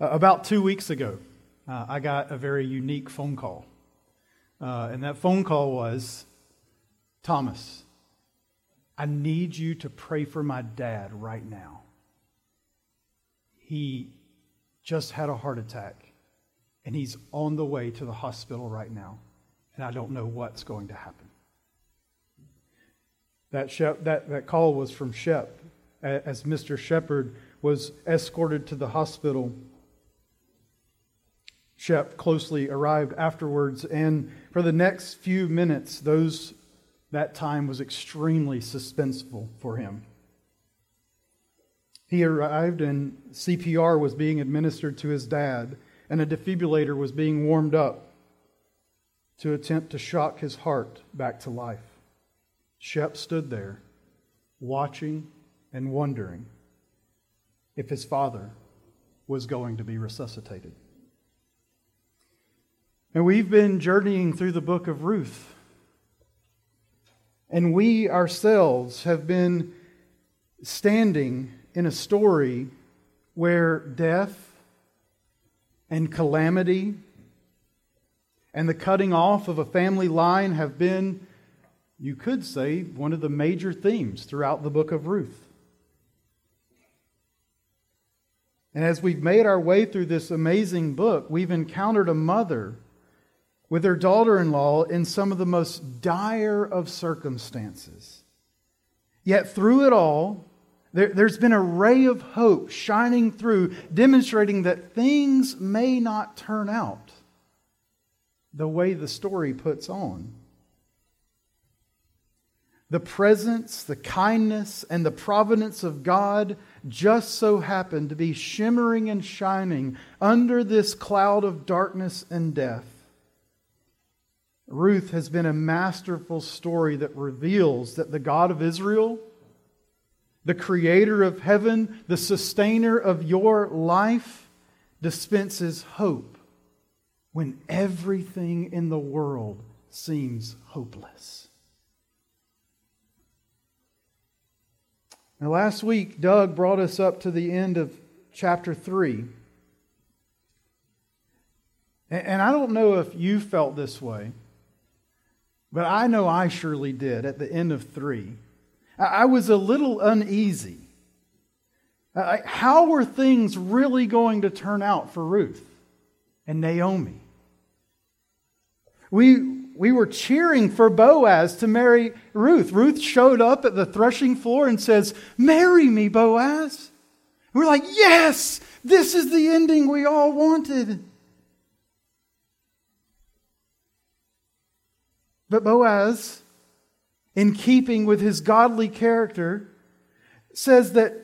Uh, about two weeks ago, uh, I got a very unique phone call. Uh, and that phone call was Thomas, I need you to pray for my dad right now. He just had a heart attack, and he's on the way to the hospital right now, and I don't know what's going to happen. That, Shep, that, that call was from Shep as Mr. Shepard was escorted to the hospital. Shep closely arrived afterwards, and for the next few minutes, those, that time was extremely suspenseful for him. He arrived, and CPR was being administered to his dad, and a defibrillator was being warmed up to attempt to shock his heart back to life. Shep stood there, watching and wondering if his father was going to be resuscitated. And we've been journeying through the book of Ruth. And we ourselves have been standing in a story where death and calamity and the cutting off of a family line have been, you could say, one of the major themes throughout the book of Ruth. And as we've made our way through this amazing book, we've encountered a mother with her daughter in law in some of the most dire of circumstances. Yet through it all, there, has been a ray of hope shining through, demonstrating that things may not turn out the way the story puts on. The presence, the kindness, and the providence of God just so happened to be shimmering and shining under this cloud of darkness and death. Ruth has been a masterful story that reveals that the God of Israel, the creator of heaven, the sustainer of your life, dispenses hope when everything in the world seems hopeless. Now, last week, Doug brought us up to the end of chapter 3. And I don't know if you felt this way. But I know I surely did at the end of three. I was a little uneasy. How were things really going to turn out for Ruth and Naomi? We, we were cheering for Boaz to marry Ruth. Ruth showed up at the threshing floor and says, Marry me, Boaz. we're like, Yes, this is the ending we all wanted. But Boaz, in keeping with his godly character, says that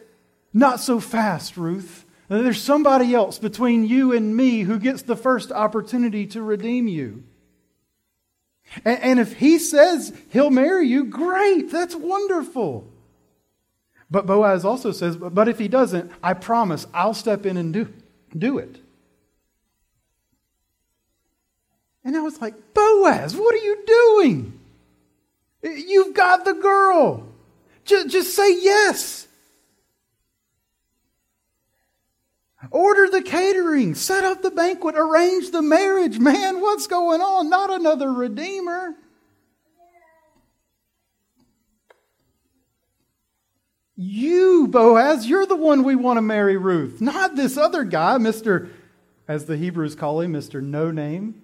not so fast, Ruth. There's somebody else between you and me who gets the first opportunity to redeem you. And, if he says he'll marry you, great, that's wonderful. But Boaz also says, but if he doesn't, I promise I'll step in and do, do it. And I was like, Boaz, what are you doing? You've got the girl. Just, just say yes. Order the catering, set up the banquet, arrange the marriage. Man, what's going on? Not another redeemer. You, Boaz, you're the one we want to marry Ruth, not this other guy, Mr., as the Hebrews call him, Mr. No Name.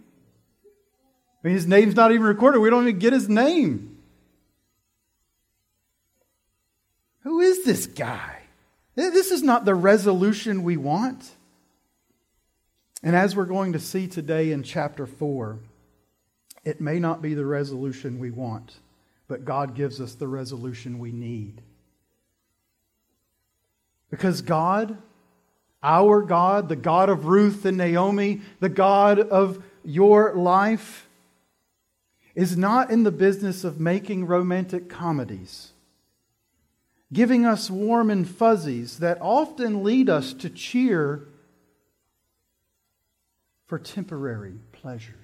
I mean, his name's not even recorded. We don't even get his name. Who is this guy? This is not the resolution we want. And as we're going to see today in chapter 4, it may not be the resolution we want, but God gives us the resolution we need. Because God, our God, the God of Ruth and Naomi, the God of your life, is not in the business of making romantic comedies, giving us warm and fuzzies that often lead us to cheer for temporary pleasures.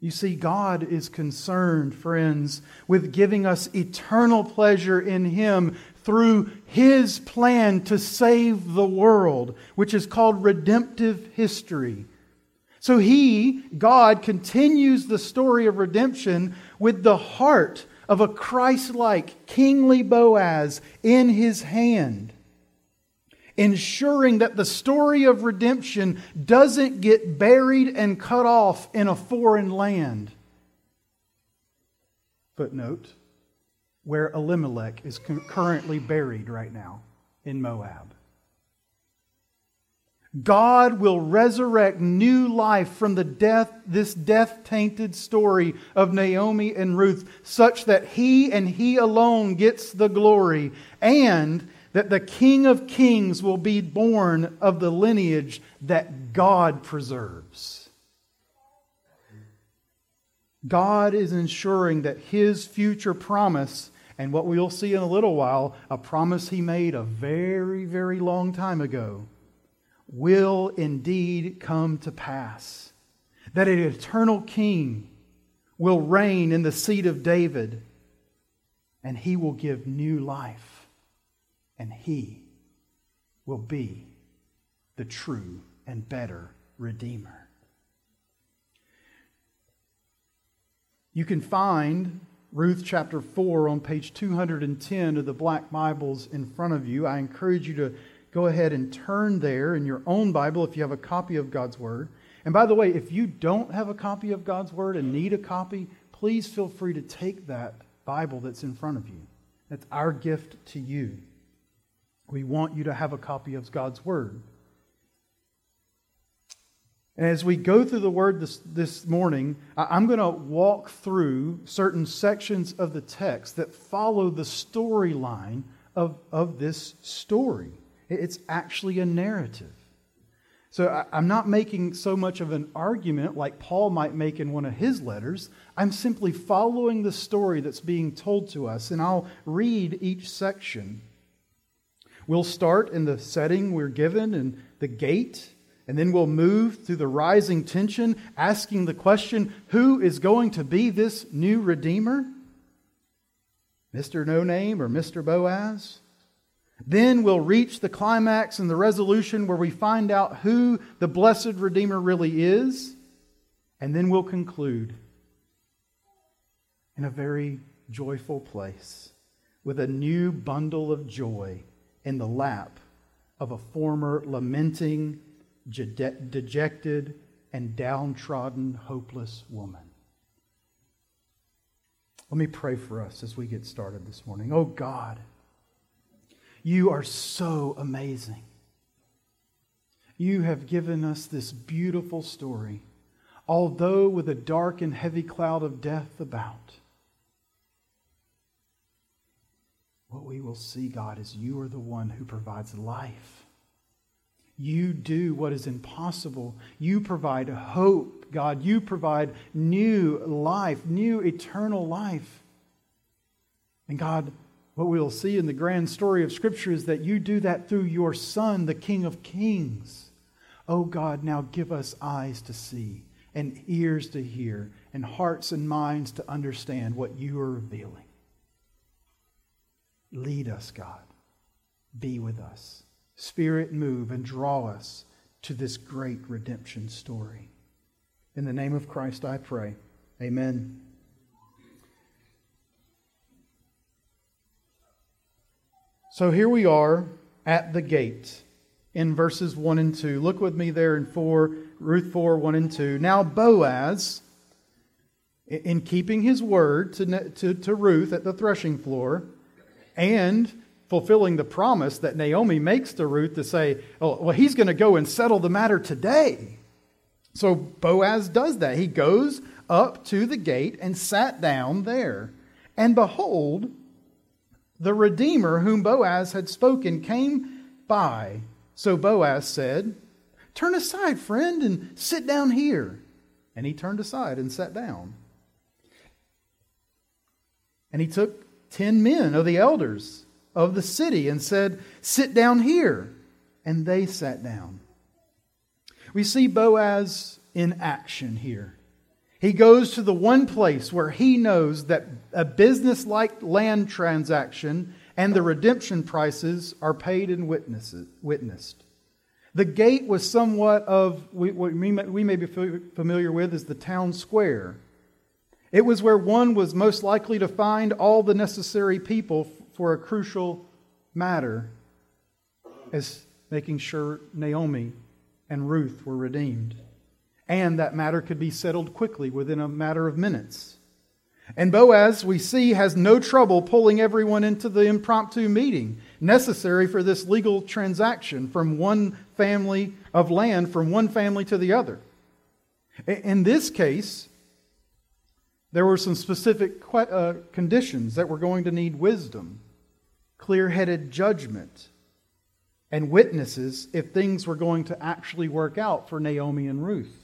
You see, God is concerned, friends, with giving us eternal pleasure in Him through his plan to save the world, which is called redemptive history. So he, God, continues the story of redemption with the heart of a Christ like kingly Boaz in his hand, ensuring that the story of redemption doesn't get buried and cut off in a foreign land. Footnote where Elimelech is currently buried right now in Moab. God will resurrect new life from the death, this death tainted story of Naomi and Ruth, such that he and he alone gets the glory, and that the King of Kings will be born of the lineage that God preserves. God is ensuring that his future promise, and what we'll see in a little while, a promise he made a very, very long time ago will indeed come to pass. That an eternal king will reign in the seat of David, and he will give new life, and he will be the true and better Redeemer. You can find Ruth chapter 4 on page 210 of the Black Bibles in front of you. I encourage you to go ahead and turn there in your own Bible if you have a copy of God's Word. And by the way, if you don't have a copy of God's Word and need a copy, please feel free to take that Bible that's in front of you. That's our gift to you. We want you to have a copy of God's Word. And as we go through the Word this, this morning, I'm going to walk through certain sections of the text that follow the storyline of, of this story. It's actually a narrative. So I'm not making so much of an argument like Paul might make in one of his letters. I'm simply following the story that's being told to us, and I'll read each section. We'll start in the setting we're given in the gate, and then we'll move through the rising tension, asking the question who is going to be this new Redeemer? Mr. No Name or Mr. Boaz? Then we'll reach the climax and the resolution where we find out who the blessed Redeemer really is. And then we'll conclude in a very joyful place with a new bundle of joy in the lap of a former lamenting, dejected, and downtrodden, hopeless woman. Let me pray for us as we get started this morning. Oh God. You are so amazing. You have given us this beautiful story, although with a dark and heavy cloud of death about. What we will see, God, is you are the one who provides life. You do what is impossible. You provide hope, God. You provide new life, new eternal life. And God, what we'll see in the grand story of Scripture is that you do that through your Son, the King of Kings. Oh God, now give us eyes to see, and ears to hear, and hearts and minds to understand what you are revealing. Lead us, God. Be with us. Spirit, move and draw us to this great redemption story. In the name of Christ, I pray. Amen. So here we are at the gate in verses 1 and 2. Look with me there in 4, Ruth 4, 1 and 2. Now Boaz, in keeping his word to, to, to Ruth at the threshing floor, and fulfilling the promise that Naomi makes to Ruth to say, oh, well, he's going to go and settle the matter today. So Boaz does that. He goes up to the gate and sat down there. And behold, the Redeemer whom Boaz had spoken came by. So Boaz said, Turn aside, friend, and sit down here. And he turned aside and sat down. And he took ten men of the elders of the city and said, Sit down here. And they sat down. We see Boaz in action here. He goes to the one place where he knows that a business like land transaction and the redemption prices are paid and witnessed. The gate was somewhat of what we may be familiar with as the town square. It was where one was most likely to find all the necessary people for a crucial matter, as making sure Naomi and Ruth were redeemed. And that matter could be settled quickly within a matter of minutes. And Boaz, we see, has no trouble pulling everyone into the impromptu meeting necessary for this legal transaction from one family of land, from one family to the other. In this case, there were some specific uh, conditions that were going to need wisdom, clear headed judgment, and witnesses if things were going to actually work out for Naomi and Ruth.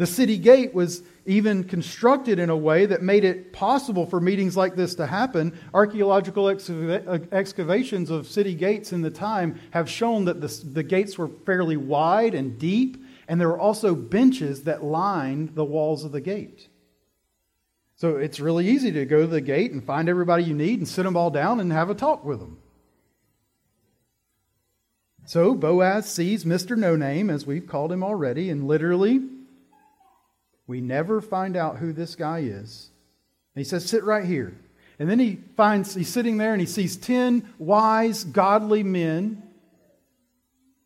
The city gate was even constructed in a way that made it possible for meetings like this to happen. Archaeological excavations of city gates in the time have shown that the, the gates were fairly wide and deep, and there were also benches that lined the walls of the gate. So it's really easy to go to the gate and find everybody you need and sit them all down and have a talk with them. So Boaz sees Mr. No Name, as we've called him already, and literally we never find out who this guy is. And he says, Sit right here. And then he finds, he's sitting there and he sees 10 wise, godly men.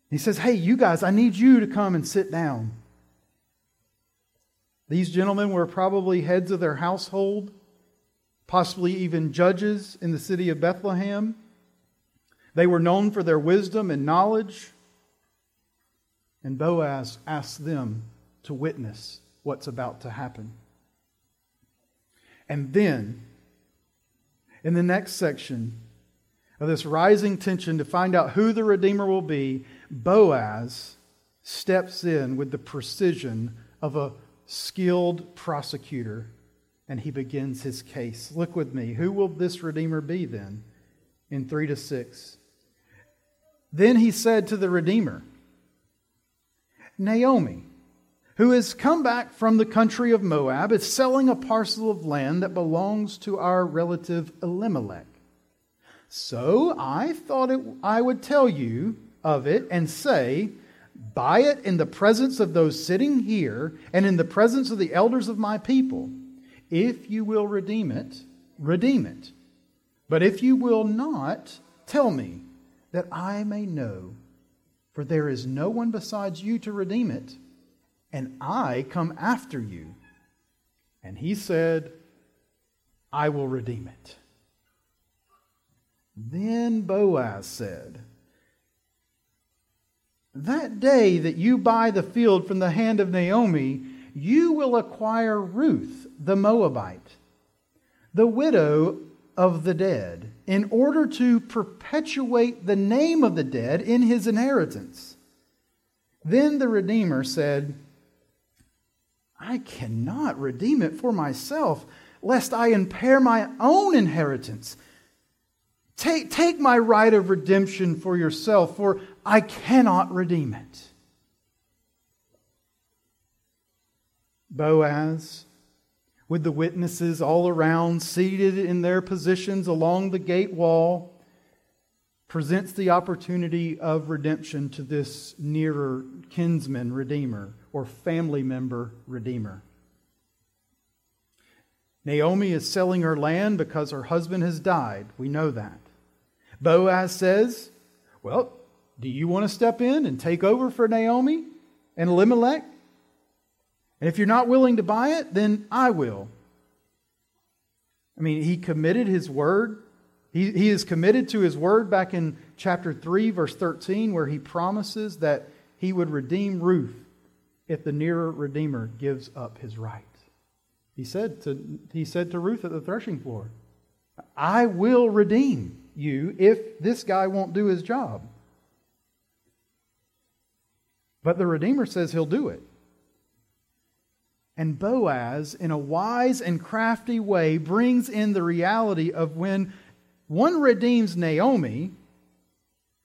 He says, Hey, you guys, I need you to come and sit down. These gentlemen were probably heads of their household, possibly even judges in the city of Bethlehem. They were known for their wisdom and knowledge. And Boaz asked them to witness what's about to happen. And then, in the next section of this rising tension to find out who the Redeemer will be, Boaz steps in with the precision of a skilled prosecutor and he begins his case. Look with me. Who will this Redeemer be then? In 3 to 6. Then he said to the Redeemer, Naomi, who has come back from the country of Moab, is selling a parcel of land that belongs to our relative Elimelech. So I thought it, I would tell you of it and say, Buy it in the presence of those sitting here and in the presence of the elders of my people. If you will redeem it, redeem it. But if you will not, tell me, that I may know. For there is no one besides you to redeem it and I come after you. And he said, I will redeem it. Then Boaz said, That day that you buy the field from the hand of Naomi, you will acquire Ruth the Moabite, the widow of the dead, in order to perpetuate the name of the dead in his inheritance. Then the Redeemer said, I cannot redeem it for myself, lest I impair my own inheritance. Take, take my right of redemption for yourself, for I cannot redeem it. Boaz, with the witnesses all around, seated in their positions along the gate wall, presents the opportunity of redemption to this nearer kinsman redeemer or family member redeemer. Naomi is selling her land because her husband has died. We know that. Boaz says, Well, do you want to step in and take over for Naomi and Elimelech? And if you're not willing to buy it, then I will. I mean, he committed his word. He, he is committed to his word back in chapter 3, verse 13, where he promises that he would redeem Ruth if the nearer Redeemer gives up his right. He said to, he said to Ruth at the threshing floor, I will redeem you if this guy won't do his job. But the Redeemer says he'll do it. And Boaz, in a wise and crafty way, brings in the reality of when one redeems Naomi,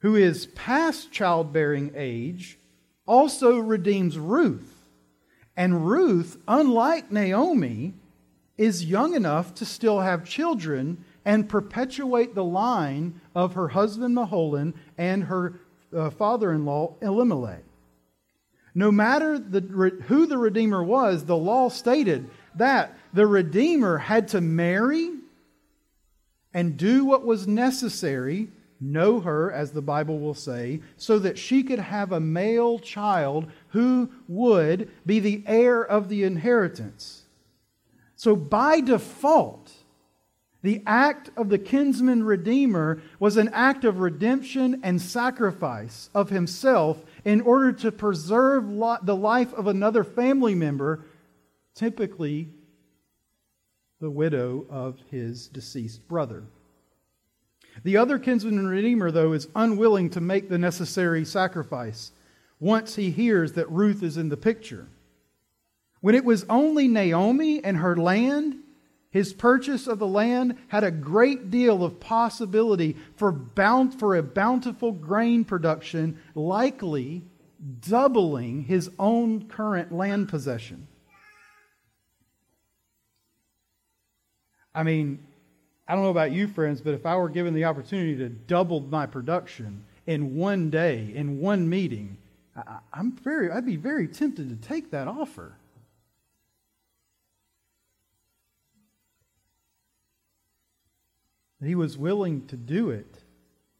who is past childbearing age, also redeems Ruth. And Ruth, unlike Naomi, is young enough to still have children and perpetuate the line of her husband Mahlon and her uh, father in law Elimelech. No matter the, who the Redeemer was, the law stated that the Redeemer had to marry and do what was necessary, know her, as the Bible will say, so that she could have a male child who would be the heir of the inheritance. So, by default, the act of the kinsman redeemer was an act of redemption and sacrifice of himself in order to preserve the life of another family member, typically the widow of his deceased brother. The other kinsman redeemer, though, is unwilling to make the necessary sacrifice once he hears that Ruth is in the picture. When it was only Naomi and her land, his purchase of the land had a great deal of possibility for, bound, for a bountiful grain production, likely doubling his own current land possession. I mean, I don't know about you, friends, but if I were given the opportunity to double my production in one day, in one meeting, I, am very, I'd be very tempted to take that offer. He was willing to do it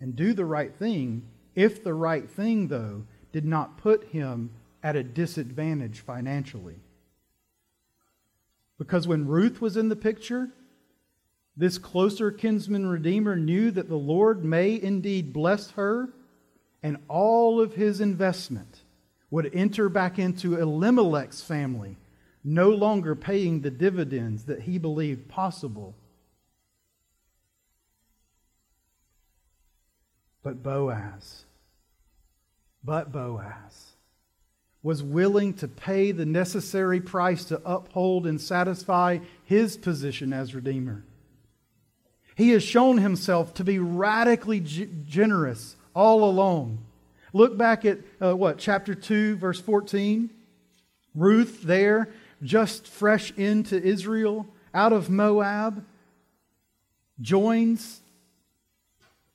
and do the right thing if the right thing, though, did not put him at a disadvantage financially. Because when Ruth was in the picture, this closer kinsman redeemer knew that the Lord may indeed bless her, and all of his investment would enter back into Elimelech's family, no longer paying the dividends that he believed possible. But Boaz, but Boaz was willing to pay the necessary price to uphold and satisfy his position as Redeemer. He has shown himself to be radically g- generous all along. Look back at uh, what, chapter 2, verse 14? Ruth there, just fresh into Israel, out of Moab, joins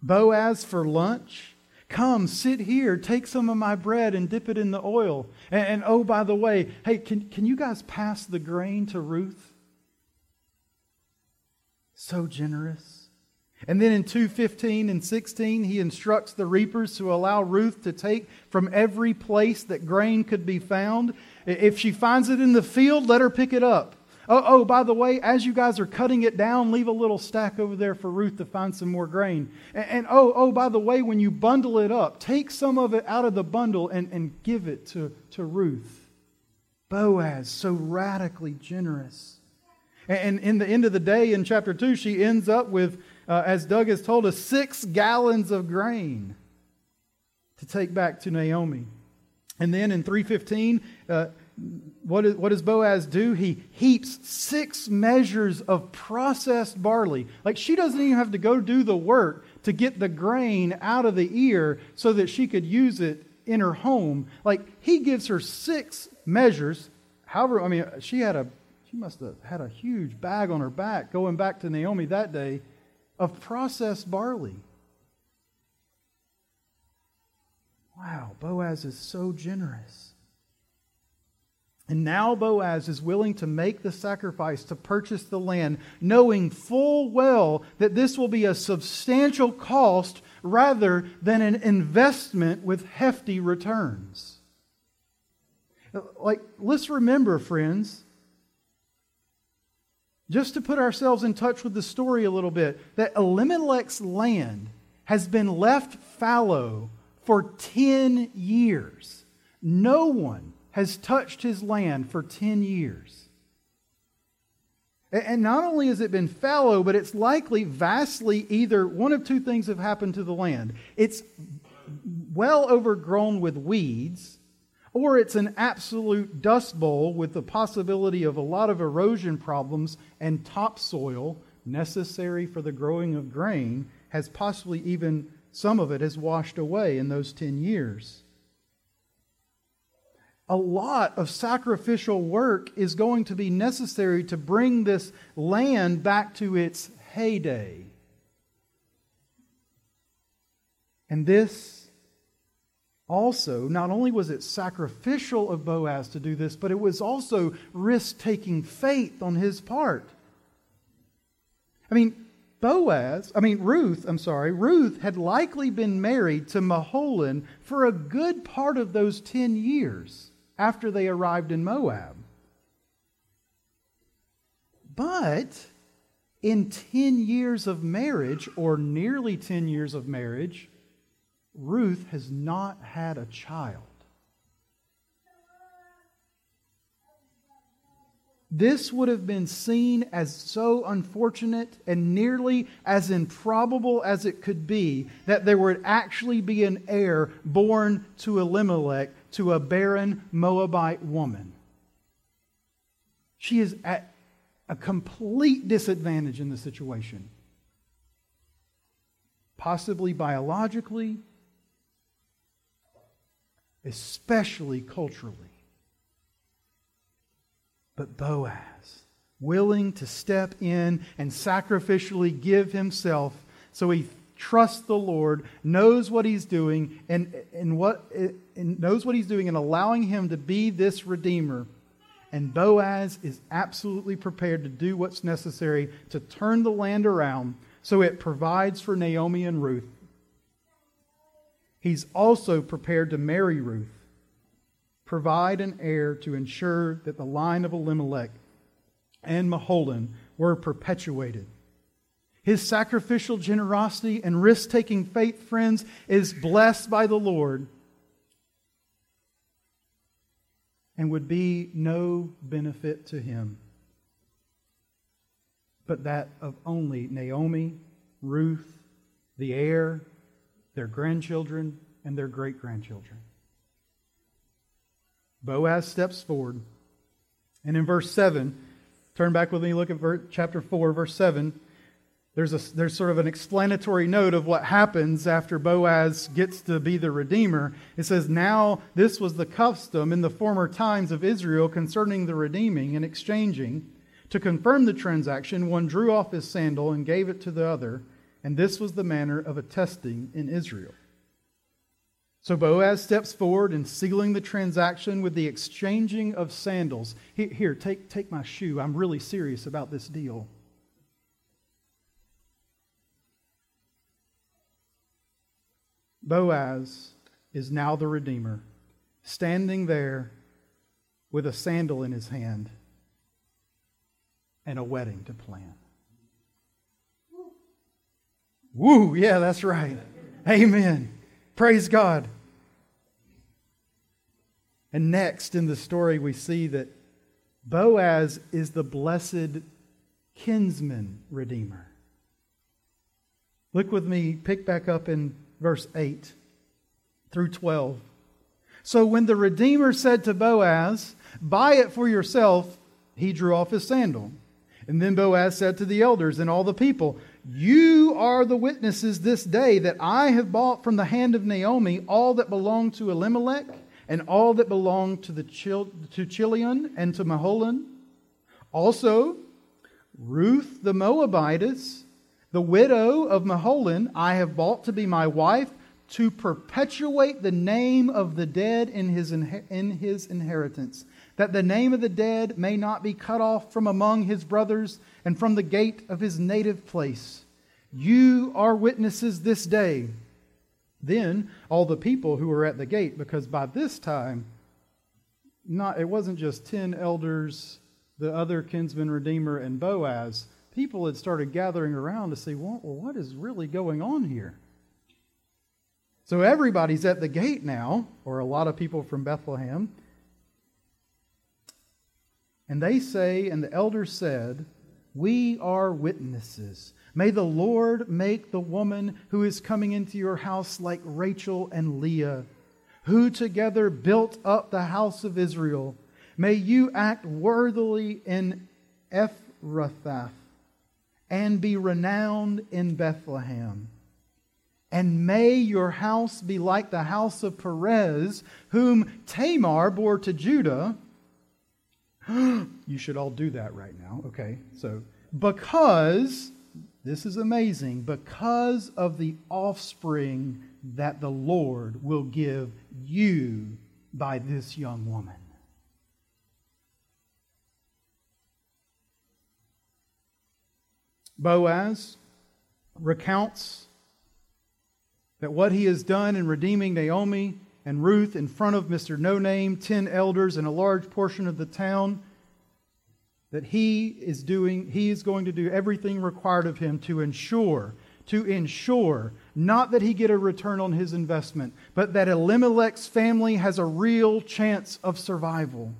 Boaz for lunch. Come, sit here, take some of my bread and dip it in the oil. And, and oh, by the way, hey, can, can you guys pass the grain to Ruth? So generous. And then in 2:15 and 16 he instructs the reapers to allow Ruth to take from every place that grain could be found. If she finds it in the field, let her pick it up. Oh, oh, by the way, as you guys are cutting it down, leave a little stack over there for Ruth to find some more grain. And, and oh, oh, by the way, when you bundle it up, take some of it out of the bundle and, and give it to, to Ruth. Boaz, so radically generous. And in the end of the day, in chapter 2, she ends up with uh, as Doug has told us, six gallons of grain to take back to Naomi. And then in 315, uh, what, is, what does Boaz do? He heaps six measures of processed barley. Like she doesn't even have to go do the work to get the grain out of the ear so that she could use it in her home. Like he gives her six measures. However, I mean, she had a she must have had a huge bag on her back going back to Naomi that day of processed barley. Wow, Boaz is so generous. And now Boaz is willing to make the sacrifice to purchase the land, knowing full well that this will be a substantial cost rather than an investment with hefty returns. Like, let's remember, friends, just to put ourselves in touch with the story a little bit, that Elimelech's land has been left fallow for 10 years. No one has touched his land for 10 years. And not only has it been fallow, but it's likely vastly either one of two things have happened to the land. It's well overgrown with weeds, or it's an absolute dust bowl with the possibility of a lot of erosion problems and topsoil necessary for the growing of grain has possibly even some of it has washed away in those 10 years. A lot of sacrificial work is going to be necessary to bring this land back to its heyday. And this also, not only was it sacrificial of Boaz to do this, but it was also risk taking faith on his part. I mean, Boaz, I mean, Ruth, I'm sorry, Ruth had likely been married to Mahlon for a good part of those 10 years after they arrived in Moab. But in 10 years of marriage, or nearly 10 years of marriage, Ruth has not had a child. This would have been seen as so unfortunate and nearly as improbable as it could be that there would actually be an heir born to Elimelech to a barren Moabite woman. She is at a complete disadvantage in the situation, possibly biologically, especially culturally. But Boaz, willing to step in and sacrificially give himself so he trusts the Lord, knows what he's doing, and, and, what, and knows what he's doing and allowing him to be this redeemer. And Boaz is absolutely prepared to do what's necessary to turn the land around so it provides for Naomi and Ruth. He's also prepared to marry Ruth provide an heir to ensure that the line of Elimelech and Mahlon were perpetuated. His sacrificial generosity and risk taking faith, friends, is blessed by the Lord and would be no benefit to him, but that of only Naomi, Ruth, the heir, their grandchildren, and their great grandchildren. Boaz steps forward. And in verse 7, turn back with me, look at verse, chapter 4, verse 7. There's, a, there's sort of an explanatory note of what happens after Boaz gets to be the Redeemer. It says, Now this was the custom in the former times of Israel concerning the redeeming and exchanging. To confirm the transaction, one drew off his sandal and gave it to the other, and this was the manner of attesting in Israel. So Boaz steps forward and sealing the transaction with the exchanging of sandals. Here, take, take my shoe. I'm really serious about this deal. Boaz is now the Redeemer, standing there with a sandal in his hand and a wedding to plan. Woo, yeah, that's right. Amen. Praise God. And next in the story, we see that Boaz is the blessed kinsman redeemer. Look with me, pick back up in verse 8 through 12. So when the Redeemer said to Boaz, Buy it for yourself, he drew off his sandal. And then Boaz said to the elders and all the people, You are the witnesses this day that I have bought from the hand of Naomi all that belonged to Elimelech and all that belonged to, the Chil- to Chilion and to Mahlon. Also, Ruth the Moabitess, the widow of Mahlon, I have bought to be my wife to perpetuate the name of the dead in his, in his inheritance, that the name of the dead may not be cut off from among his brothers and from the gate of his native place. You are witnesses this day then all the people who were at the gate, because by this time, not it wasn't just ten elders, the other kinsman redeemer, and Boaz. People had started gathering around to see, well, what is really going on here? So everybody's at the gate now, or a lot of people from Bethlehem. And they say, and the elders said, We are witnesses. May the Lord make the woman who is coming into your house like Rachel and Leah, who together built up the house of Israel. May you act worthily in Ephrathah and be renowned in Bethlehem. And may your house be like the house of Perez, whom Tamar bore to Judah. you should all do that right now. Okay, so because this is amazing. Because of the offspring that the Lord will give you by this young woman. Boaz recounts that what he has done in redeeming Naomi and Ruth in front of Mr. No Name, 10 elders, and a large portion of the town, that he is doing, he is going to do everything required of him to ensure, to ensure not that he get a return on his investment, but that Elimelech's family has a real chance of survival.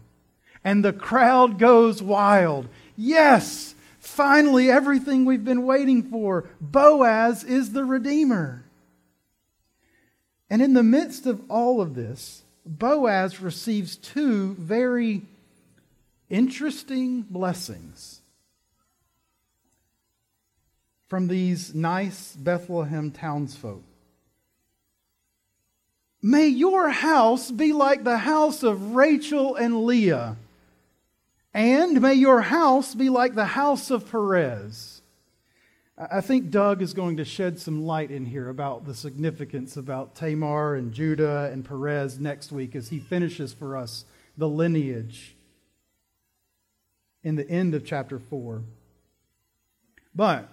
And the crowd goes wild. Yes, finally, everything we've been waiting for. Boaz is the Redeemer. And in the midst of all of this, Boaz receives two very interesting blessings from these nice Bethlehem townsfolk. May your house be like the house of Rachel and Leah, and may your house be like the house of Perez. I think Doug is going to shed some light in here about the significance about Tamar and Judah and Perez next week as he finishes for us the lineage in the end of chapter 4. But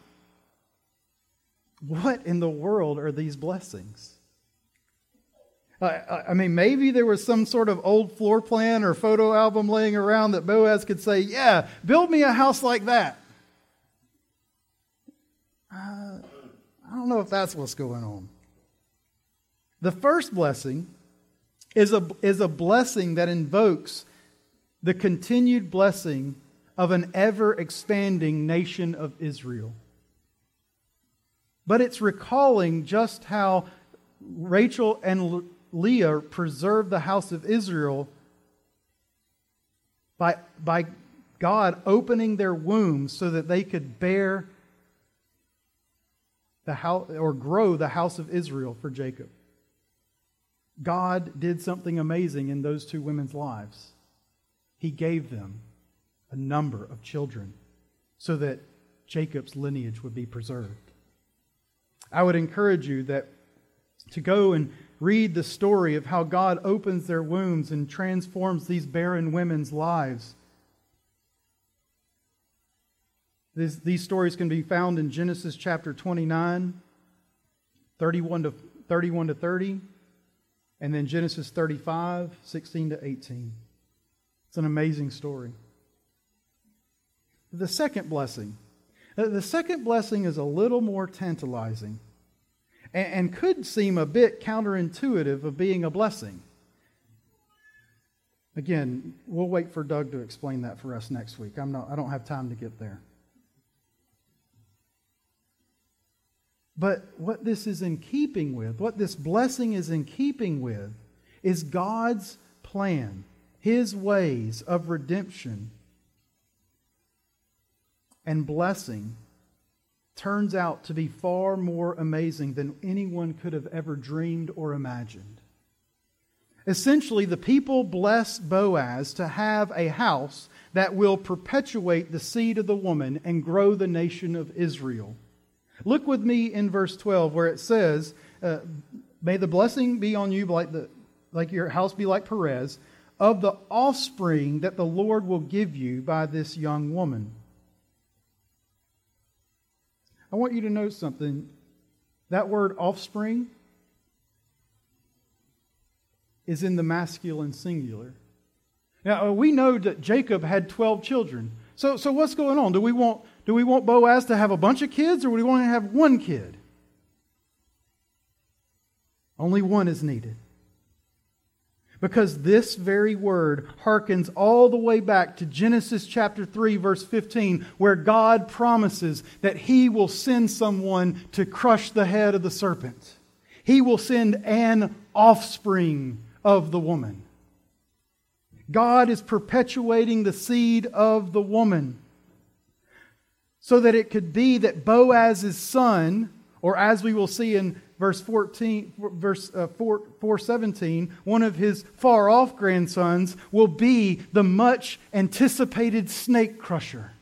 what in the world are these blessings? I mean, maybe there was some sort of old floor plan or photo album laying around that Boaz could say, Yeah, build me a house like that. Don't know if that's what's going on. The first blessing is a, is a blessing that invokes the continued blessing of an ever expanding nation of Israel. But it's recalling just how Rachel and Leah preserved the house of Israel by, by God opening their wombs so that they could bear the house or grow the house of Israel for Jacob. God did something amazing in those two women's lives. He gave them a number of children so that Jacob's lineage would be preserved. I would encourage you that to go and read the story of how God opens their wombs and transforms these barren women's lives. This, these stories can be found in Genesis chapter 29, 31 to, 31 to 30, and then Genesis 35, 16 to 18. It's an amazing story. The second blessing the second blessing is a little more tantalizing and, and could seem a bit counterintuitive of being a blessing. Again, we'll wait for Doug to explain that for us next week. I'm not, I don't have time to get there. But what this is in keeping with, what this blessing is in keeping with, is God's plan, His ways of redemption and blessing turns out to be far more amazing than anyone could have ever dreamed or imagined. Essentially, the people bless Boaz to have a house that will perpetuate the seed of the woman and grow the nation of Israel. Look with me in verse 12 where it says, uh, May the blessing be on you like, the, like your house be like Perez, of the offspring that the Lord will give you by this young woman. I want you to know something. That word offspring is in the masculine singular. Now, we know that Jacob had 12 children. So, so what's going on? Do we, want, do we want Boaz to have a bunch of kids or do we want to have one kid? Only one is needed because this very word harkens all the way back to Genesis chapter 3, verse 15, where God promises that He will send someone to crush the head of the serpent. He will send an offspring of the woman. God is perpetuating the seed of the woman so that it could be that Boaz's son, or as we will see in verse 14 verse uh, 4, 417 one of his far off grandsons will be the much anticipated snake crusher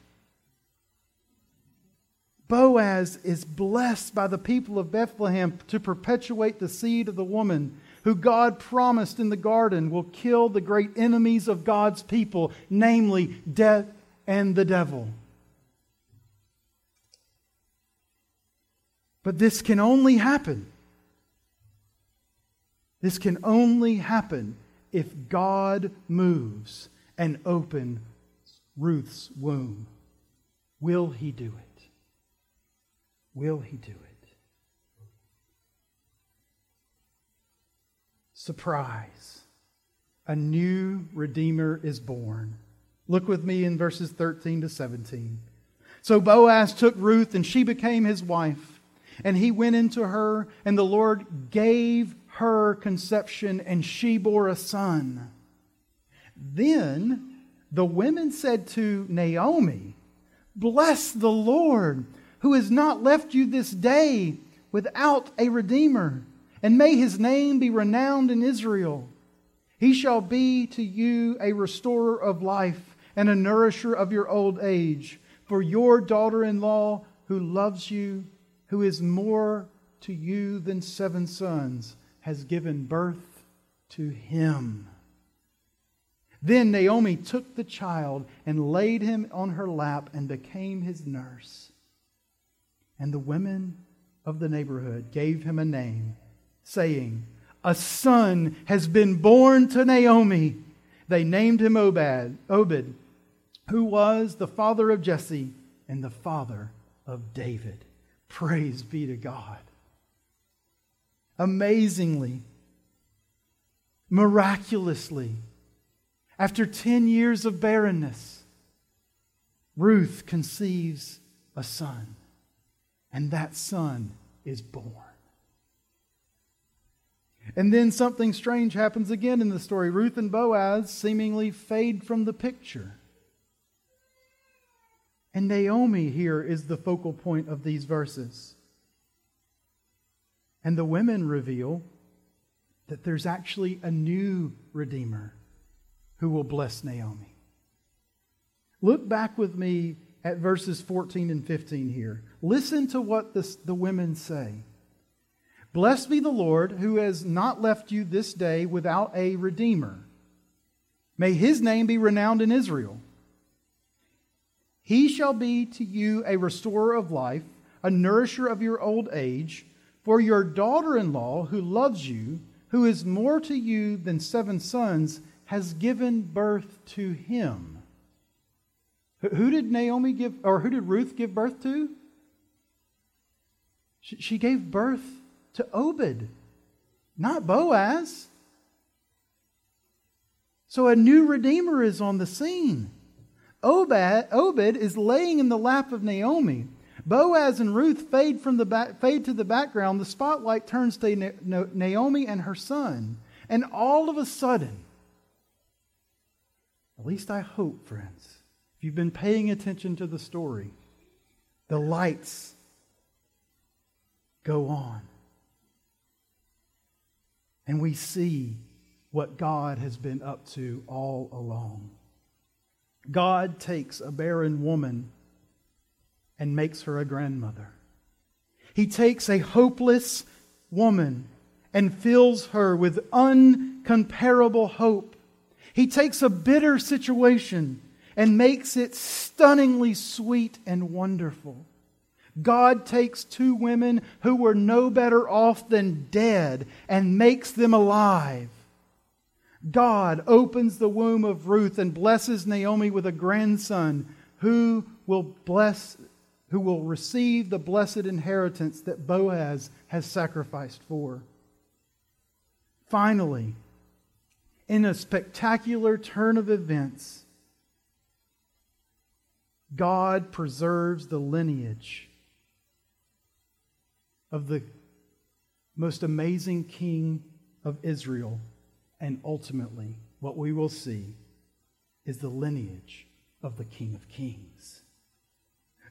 Boaz is blessed by the people of Bethlehem to perpetuate the seed of the woman who God promised in the garden will kill the great enemies of God's people, namely death and the devil. But this can only happen. This can only happen if God moves and opens Ruth's womb. Will he do it? Will he do it? Surprise. A new Redeemer is born. Look with me in verses 13 to 17. So Boaz took Ruth, and she became his wife. And he went into her, and the Lord gave her conception, and she bore a son. Then the women said to Naomi, Bless the Lord, who has not left you this day without a redeemer, and may his name be renowned in Israel. He shall be to you a restorer of life and a nourisher of your old age. For your daughter in law, who loves you, who is more to you than seven sons, has given birth to him. Then Naomi took the child and laid him on her lap and became his nurse. And the women of the neighborhood gave him a name, saying, A son has been born to Naomi. They named him Obed, Obed, who was the father of Jesse and the father of David. Praise be to God. Amazingly, miraculously, after 10 years of barrenness, Ruth conceives a son, and that son is born. And then something strange happens again in the story. Ruth and Boaz seemingly fade from the picture. And Naomi here is the focal point of these verses. And the women reveal that there's actually a new Redeemer who will bless Naomi. Look back with me at verses 14 and 15 here. Listen to what this, the women say. Blessed be the Lord who has not left you this day without a redeemer. May his name be renowned in Israel. He shall be to you a restorer of life, a nourisher of your old age. For your daughter in law, who loves you, who is more to you than seven sons, has given birth to him. Who did Naomi give, or who did Ruth give birth to? She gave birth to Obed, not Boaz. So a new Redeemer is on the scene. Obed, Obed is laying in the lap of Naomi. Boaz and Ruth fade, from the back, fade to the background. The spotlight turns to Naomi and her son. And all of a sudden, at least I hope, friends, if you've been paying attention to the story, the lights go on. And we see what God has been up to all along. God takes a barren woman and makes her a grandmother. He takes a hopeless woman and fills her with uncomparable hope he takes a bitter situation and makes it stunningly sweet and wonderful. God takes two women who were no better off than dead and makes them alive. God opens the womb of Ruth and blesses Naomi with a grandson who will bless who will receive the blessed inheritance that Boaz has sacrificed for. Finally, in a spectacular turn of events, God preserves the lineage of the most amazing king of Israel. And ultimately, what we will see is the lineage of the King of Kings.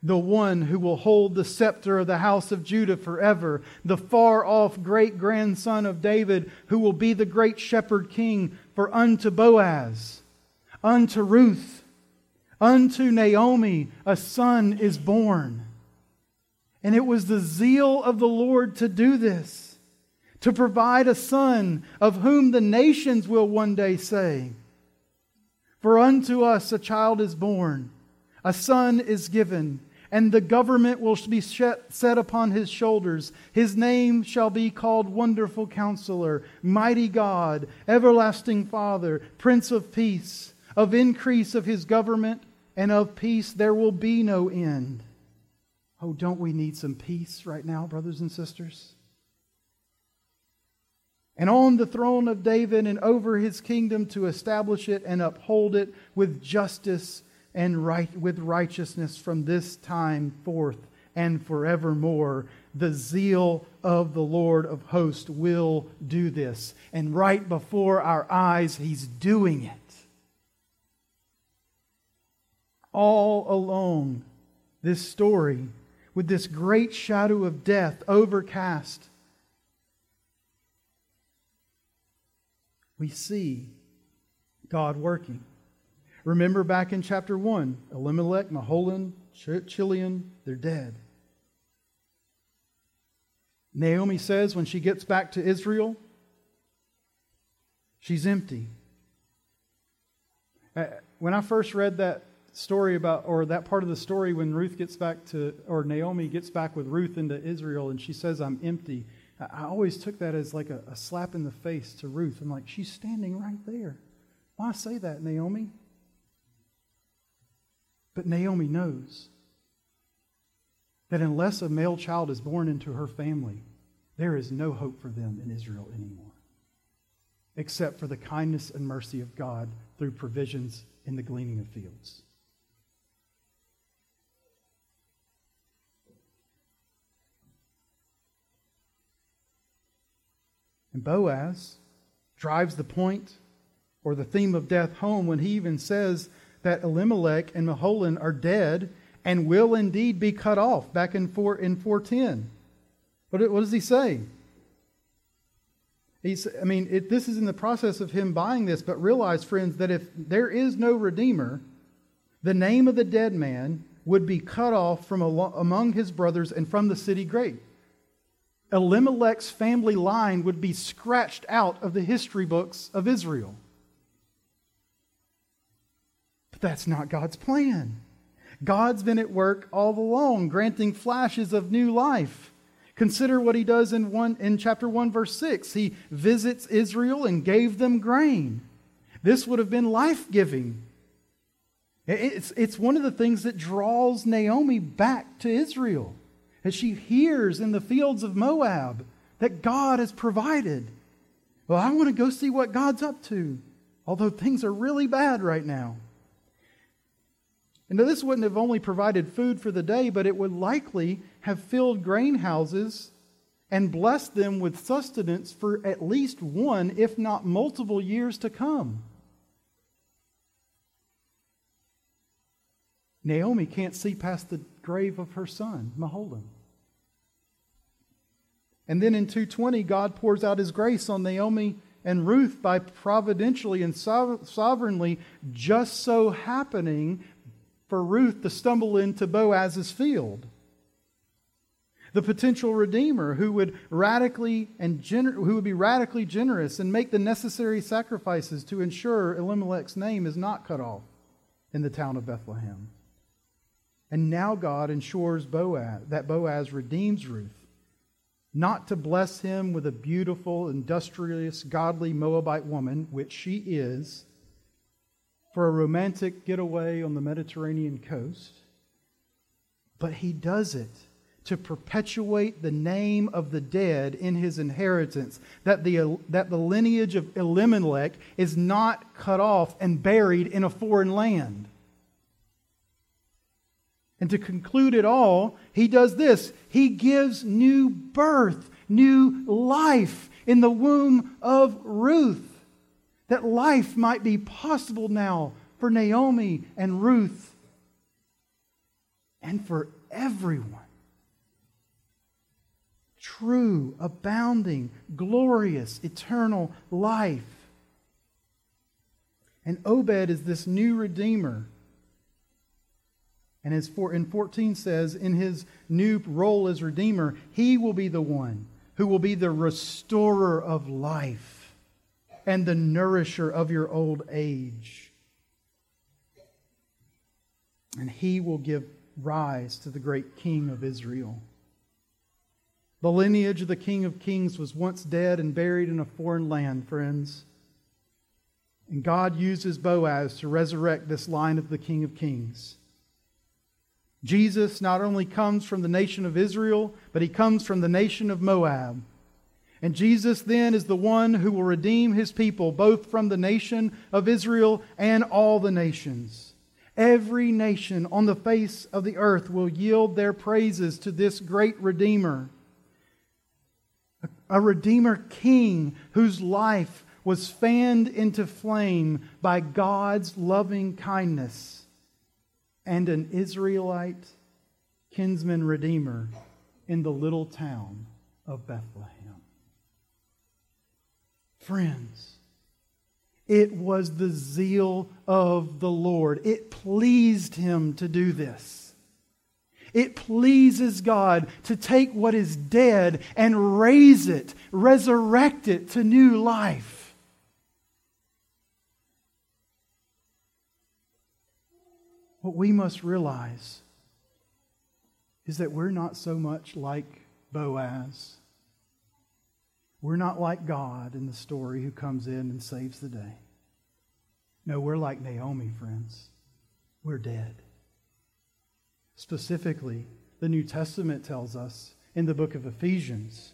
The one who will hold the scepter of the house of Judah forever, the far off great grandson of David, who will be the great shepherd king, for unto Boaz, unto Ruth, unto Naomi, a son is born. And it was the zeal of the Lord to do this, to provide a son of whom the nations will one day say, For unto us a child is born, a son is given, and the government will be set upon his shoulders. His name shall be called Wonderful Counselor, Mighty God, Everlasting Father, Prince of Peace. Of increase of his government and of peace there will be no end. Oh, don't we need some peace right now, brothers and sisters? And on the throne of David and over his kingdom to establish it and uphold it with justice and right with righteousness from this time forth and forevermore. The zeal of the Lord of hosts will do this. And right before our eyes, he's doing it. All along this story, with this great shadow of death overcast, we see God working. Remember back in chapter 1, Elimelech, Mahlon, Chilion, they're dead. Naomi says when she gets back to Israel, she's empty. Uh, when I first read that story about, or that part of the story when Ruth gets back to, or Naomi gets back with Ruth into Israel and she says, I'm empty. I always took that as like a, a slap in the face to Ruth. I'm like, she's standing right there. Why say that, Naomi? But Naomi knows that unless a male child is born into her family, there is no hope for them in Israel anymore, except for the kindness and mercy of God through provisions in the gleaning of fields. And Boaz drives the point or the theme of death home when he even says that Elimelech and Mahlon are dead and will indeed be cut off back in, four, in 410. What, what does he say? He's, I mean, it, this is in the process of him buying this, but realize, friends, that if there is no Redeemer, the name of the dead man would be cut off from among his brothers and from the city great. Elimelech's family line would be scratched out of the history books of Israel. But that's not God's plan. God's been at work all along, granting flashes of new life. Consider what he does in, one, in chapter 1, verse 6. He visits Israel and gave them grain. This would have been life giving. It's, it's one of the things that draws Naomi back to Israel as she hears in the fields of Moab that God has provided. Well, I want to go see what God's up to, although things are really bad right now. And this wouldn't have only provided food for the day, but it would likely have filled grain houses and blessed them with sustenance for at least one, if not multiple years to come. Naomi can't see past the grave of her son, Mahlon. And then in 220, God pours out his grace on Naomi and Ruth by providentially and sovereignly just so happening for Ruth to stumble into Boaz's field. The potential redeemer who would radically and gener- who would be radically generous and make the necessary sacrifices to ensure Elimelech's name is not cut off in the town of Bethlehem. And now God ensures Boaz, that Boaz redeems Ruth, not to bless him with a beautiful, industrious, godly Moabite woman, which she is, for a romantic getaway on the Mediterranean coast, but he does it to perpetuate the name of the dead in his inheritance, that the, that the lineage of Elimelech is not cut off and buried in a foreign land. And to conclude it all, he does this he gives new birth, new life in the womb of Ruth, that life might be possible now for Naomi and Ruth and for everyone. True, abounding, glorious, eternal life. And Obed is this new Redeemer And as for, in 14 says, in his new role as Redeemer, he will be the one who will be the restorer of life and the nourisher of your old age. And he will give rise to the great king of Israel. The lineage of the King of Kings was once dead and buried in a foreign land, friends. And God uses Boaz to resurrect this line of the King of Kings. Jesus not only comes from the nation of Israel, but he comes from the nation of Moab. And Jesus then is the one who will redeem his people, both from the nation of Israel and all the nations. Every nation on the face of the earth will yield their praises to this great Redeemer. A Redeemer King whose life was fanned into flame by God's loving kindness and an Israelite kinsman redeemer in the little town of Bethlehem. Friends, it was the zeal of the Lord. It pleased him to do this. It pleases God to take what is dead and raise it, resurrect it to new life. What we must realize is that we're not so much like Boaz. We're not like God in the story who comes in and saves the day. No, we're like Naomi, friends. We're dead. Specifically, the New Testament tells us in the book of Ephesians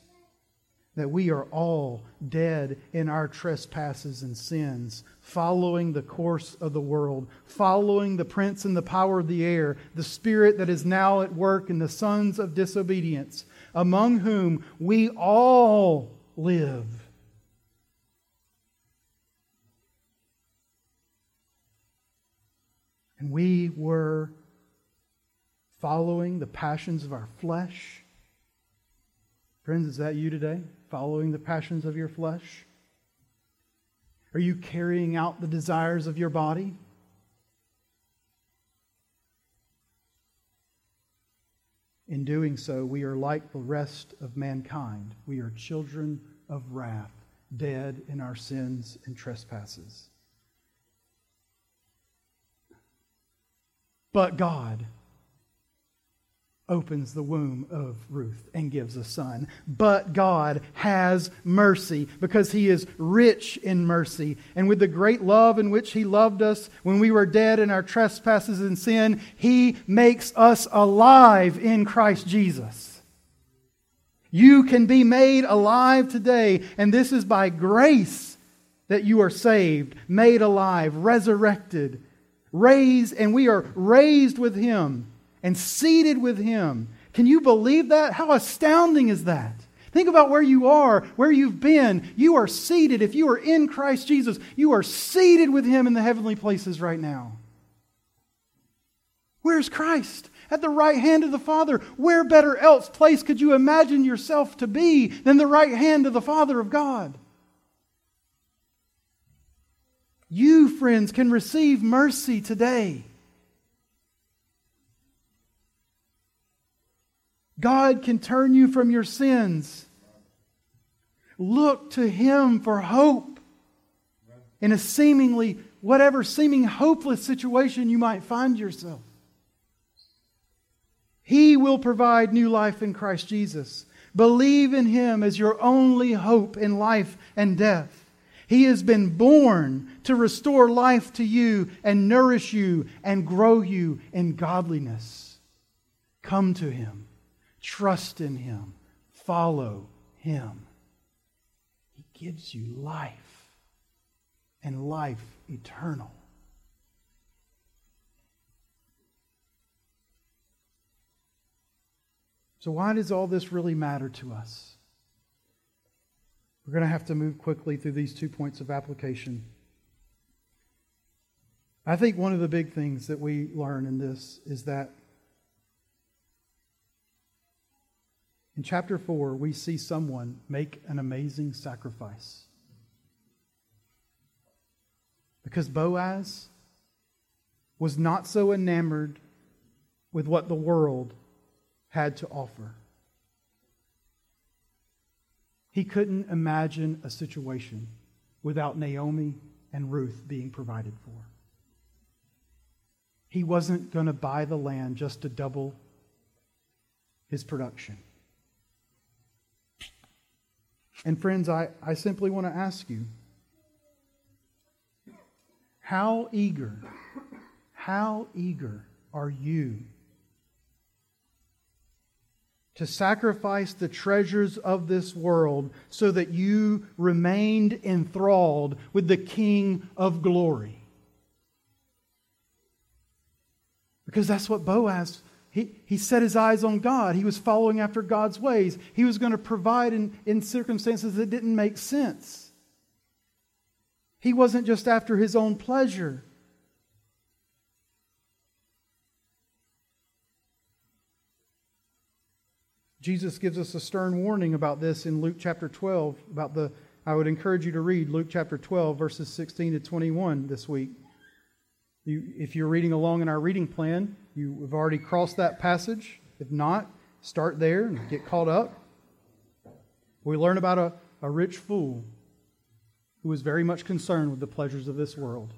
that we are all dead in our trespasses and sins, following the course of the world, following the prince and the power of the air, the spirit that is now at work in the sons of disobedience, among whom we all live. And we were following the passions of our flesh. Friends, is that you today? following the passions of your flesh? Are you carrying out the desires of your body? In doing so, we are like the rest of mankind. We are children of wrath, dead in our sins and trespasses. But God, opens the womb of Ruth and gives a son. But God has mercy because he is rich in mercy. And with the great love in which he loved us when we were dead in our trespasses and sin, he makes us alive in Christ Jesus. You can be made alive today, and this is by grace that you are saved, made alive, resurrected, raised, and we are raised with him and seated with him. Can you believe that? How astounding is that? Think about where you are, where you've been. You are seated. If you are in Christ Jesus, you are seated with him in the heavenly places right now. Where's Christ? At the right hand of the Father. Where better else place could you imagine yourself to be than the right hand of the Father of God? You, friends, can receive mercy today. God can turn you from your sins. Look to Him for hope in a seemingly, whatever seeming hopeless situation you might find yourself. He will provide new life in Christ Jesus. Believe in Him as your only hope in life and death. He has been born to restore life to you and nourish you and grow you in godliness. Come to Him. Trust in Him. Follow Him. He gives you life and life eternal. So, why does all this really matter to us? We're going to have to move quickly through these two points of application. I think one of the big things that we learn in this is that In chapter 4, we see someone make an amazing sacrifice. Because Boaz was not so enamored with what the world had to offer. He couldn't imagine a situation without Naomi and Ruth being provided for. He wasn't going to buy the land just to double his production. And friends, I, I simply want to ask you how eager, how eager are you to sacrifice the treasures of this world so that you remained enthralled with the King of glory? Because that's what Boaz he, he set his eyes on God. He was following after God's ways. He was going to provide in, in circumstances that didn't make sense. He wasn't just after his own pleasure. Jesus gives us a stern warning about this in Luke chapter 12 about the I would encourage you to read Luke chapter 12 verses 16 to 21 this week. You, if you're reading along in our reading plan, you have already crossed that passage. If not, start there and get caught up. We learn about a, a rich fool who was very much concerned with the pleasures of this world.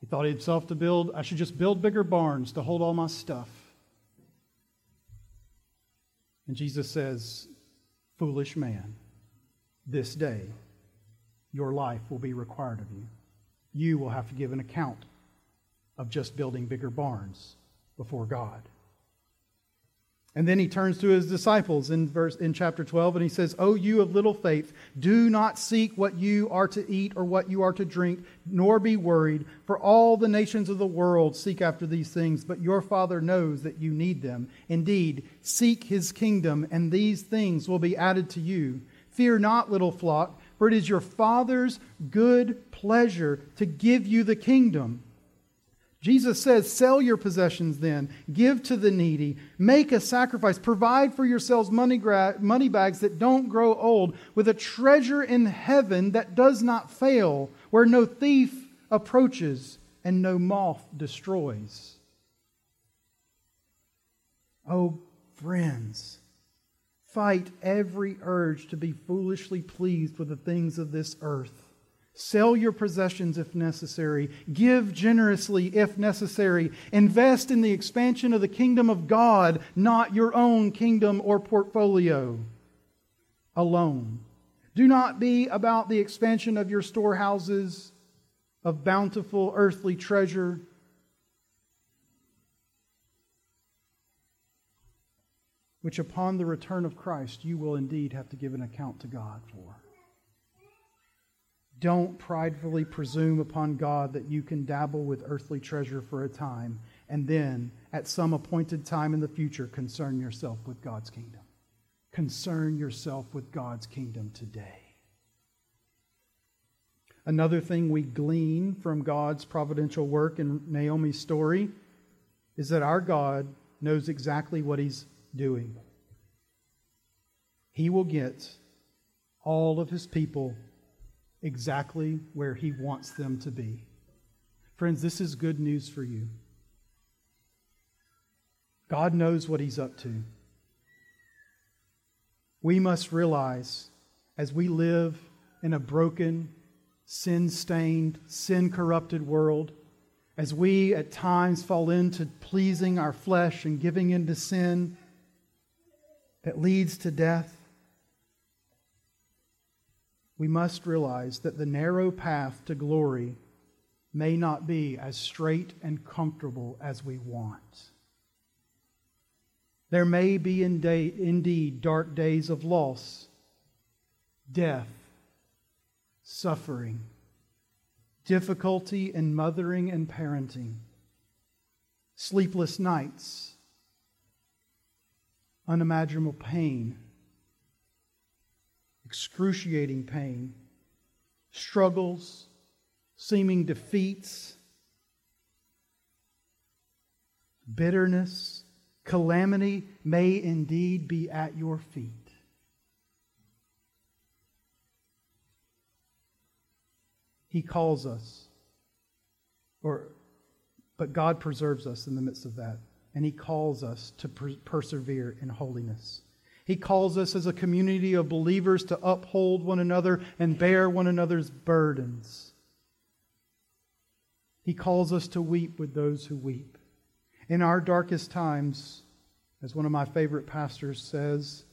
He thought himself to build, I should just build bigger barns to hold all my stuff. And Jesus says, Foolish man, this day your life will be required of you. You will have to give an account of just building bigger barns before God. And then he turns to his disciples in verse in chapter 12 and he says, "O you of little faith, do not seek what you are to eat or what you are to drink, nor be worried, for all the nations of the world seek after these things, but your Father knows that you need them. Indeed, seek his kingdom, and these things will be added to you. Fear not, little flock, for it is your Father's good pleasure to give you the kingdom." Jesus says, Sell your possessions then, give to the needy, make a sacrifice, provide for yourselves money, gra- money bags that don't grow old, with a treasure in heaven that does not fail, where no thief approaches and no moth destroys. Oh, friends, fight every urge to be foolishly pleased with the things of this earth Sell your possessions if necessary. Give generously if necessary. Invest in the expansion of the kingdom of God, not your own kingdom or portfolio alone. Do not be about the expansion of your storehouses of bountiful earthly treasure. Which upon the return of Christ you will indeed have to give an account to God for. Don't pridefully presume upon God that you can dabble with earthly treasure for a time and then, at some appointed time in the future, concern yourself with God's kingdom. Concern yourself with God's kingdom today. Another thing we glean from God's providential work in Naomi's story is that our God knows exactly what He's doing. He will get all of His people exactly where He wants them to be. Friends, this is good news for you. God knows what He's up to. We must realize as we live in a broken, sin stained, sin corrupted world, as we at times fall into pleasing our flesh and giving into sin that leads to death, we must realize that the narrow path to glory may not be as straight and comfortable as we want. There may be indeed dark days of loss, death, suffering, difficulty in mothering and parenting, sleepless nights, unimaginable pain excruciating pain, struggles, seeming defeats, bitterness, calamity may indeed be at your feet. He calls us, or, but God preserves us in the midst of that. And He calls us to per- persevere in holiness. He calls us as a community of believers to uphold one another and bear one another's burdens. He calls us to weep with those who weep. In our darkest times, as one of my favorite pastors says,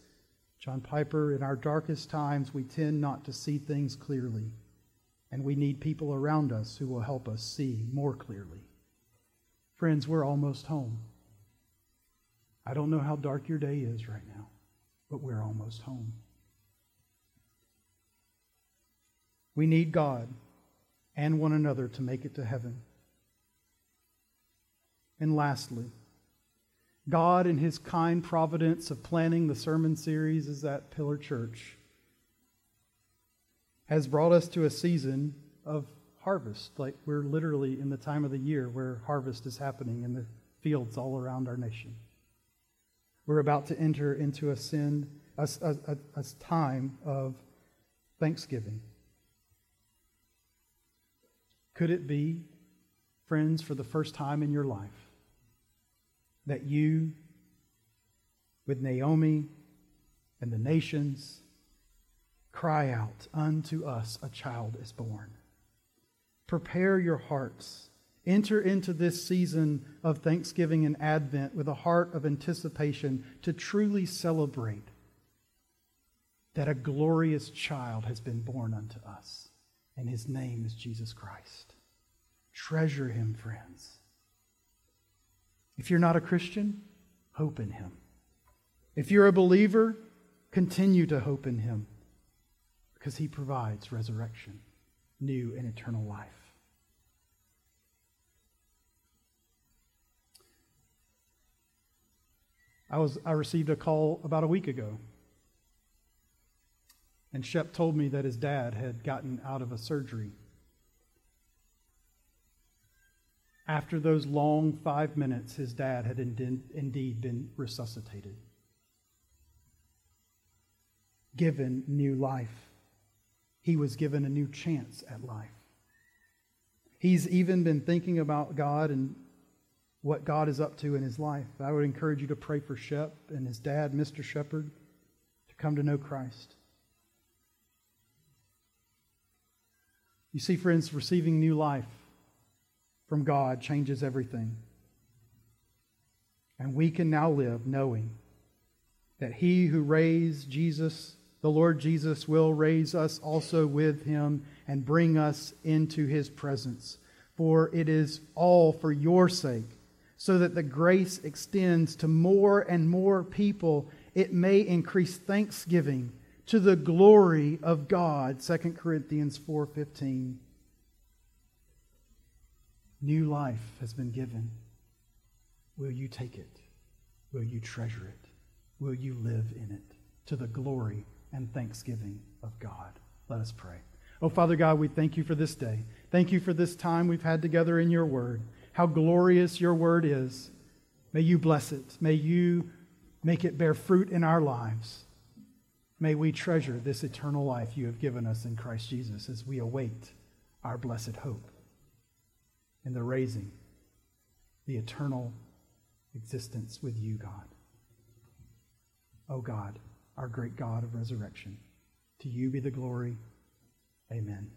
John Piper, in our darkest times, we tend not to see things clearly, and we need people around us who will help us see more clearly. Friends, we're almost home. I don't know how dark your day is right now, but we're almost home. We need God and one another to make it to heaven. And lastly, God, in His kind providence of planning the sermon series is at Pillar Church, has brought us to a season of harvest. Like we're literally in the time of the year where harvest is happening in the fields all around our nation. We're about to enter into a sin, a, a, a time of thanksgiving. Could it be, friends, for the first time in your life, that you, with Naomi and the nations, cry out, Unto us a child is born? Prepare your hearts. Enter into this season of Thanksgiving and Advent with a heart of anticipation to truly celebrate that a glorious child has been born unto us, and his name is Jesus Christ. Treasure him, friends. If you're not a Christian, hope in him. If you're a believer, continue to hope in him because he provides resurrection, new and eternal life. I, was, I received a call about a week ago. And Shep told me that his dad had gotten out of a surgery After those long five minutes, his dad had indeed been resuscitated, given new life. He was given a new chance at life. He's even been thinking about God and what God is up to in his life. I would encourage you to pray for Shep and his dad, Mr. Shepherd, to come to know Christ. You see, friends, receiving new life from God changes everything. And we can now live knowing that he who raised Jesus, the Lord Jesus, will raise us also with him and bring us into his presence. For it is all for your sake, so that the grace extends to more and more people. It may increase thanksgiving to the glory of God. 2 Corinthians 4:15. New life has been given. Will you take it? Will you treasure it? Will you live in it to the glory and thanksgiving of God? Let us pray. Oh, Father God, we thank you for this day. Thank you for this time we've had together in your word. How glorious your word is. May you bless it. May you make it bear fruit in our lives. May we treasure this eternal life you have given us in Christ Jesus as we await our blessed hope in the raising, the eternal existence with you, God. O oh God, our great God of resurrection, to you be the glory. Amen.